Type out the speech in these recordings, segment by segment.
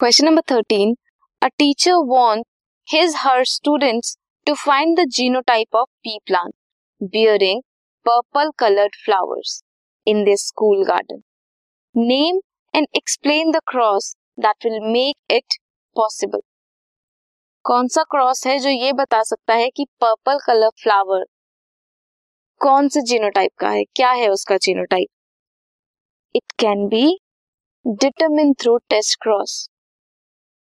Question number 13. A teacher wants his her students to find the genotype of pea plant bearing purple colored flowers in their school garden. Name and explain the cross that will make it possible. कौन सा cross है जो ये बता सकता है कि purple colour flower कौन से जीनोटाइप का है क्या है उसका genotype it can be determine through test cross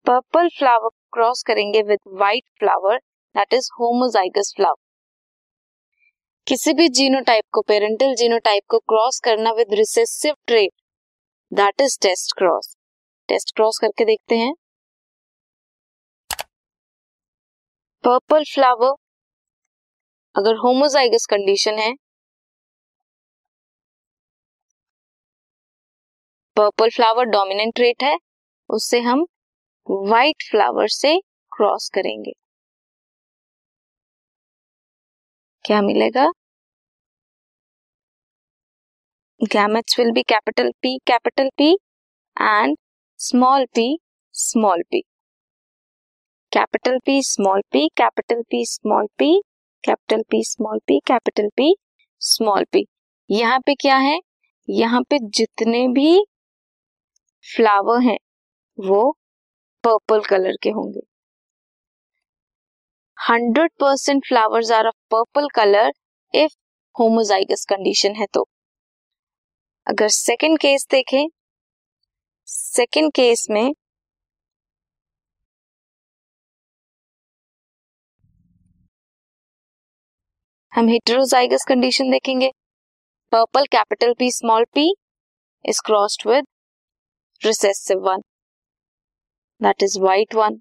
purple flower cross करेंगे with white flower that is homozygous flower किसी भी जीनोटाइप को पेरेंटल जीनोटाइप को क्रॉस करना with recessive trait that is test cross test cross करके देखते हैं. Purple flower अगर होमोजाइगस कंडीशन है पर्पल फ्लावर डोमिनेंट ट्रेट है, उससे हम व्हाइट फ्लावर से क्रॉस करेंगे। क्या मिलेगा? Gametes will be capital P capital P and small P small P capital P small P capital P small P capital P small P capital P small P यहाँ पे क्या है? यहाँ पे जितने भी फ्लावर हैं, वो पर्पल कलर के होंगे। Hundred percent flowers are of purple colour if homozygous condition है तो। अगर सेकेंड केस देखें सेकेंड केस में हम हिटरोजाइगस कंडीशन देखेंगे। Purple capital P small P is crossed with recessive one that is white one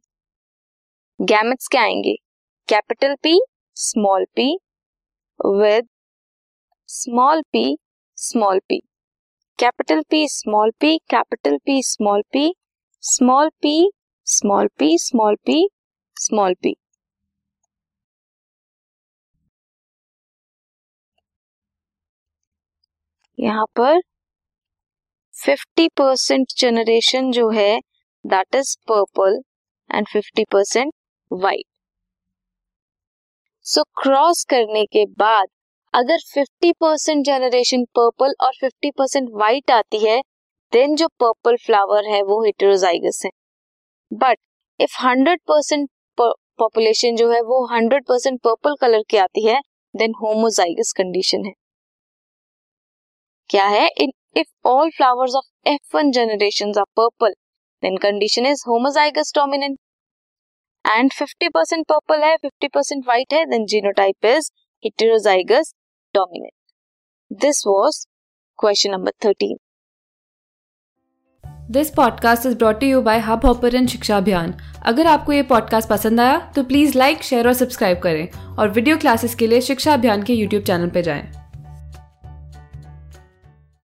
gametes क्या आएँगे capital P small P with small P small P capital P small P capital P small P small P small P small P small P यहाँ पर 50 percent generation जो है that is purple and 50 percent white so cross करने के बाद, अगर 50 percent generation purple और 50 percent white आती है देन जो पर्पल फ्लावर है, वो हिटेरोजाइगस है. बट इफ़ 100 परसेंट पॉपुलेशन जो है, वो 100 परसेंट पर्पल कलर की आती है देन होमोजाइगस कंडीशन है. क्या है? In if all flowers of F one generation are purple then condition is homozygous dominant and 50 percent purple है 50 परसेंट व्हाइट है then genotype is heterozygous dominant this was question number thirteen this podcast is brought you by hub hopper शिक्षा अभियान अगर आपको ये podcast पसंद आया तो प्लीज़ लाइक शेयर और सब्सक्राइब करें और वीडियो क्लासेस के लिए शिक्षा अभियान के यूट्यूब चैनल पर जाएँ।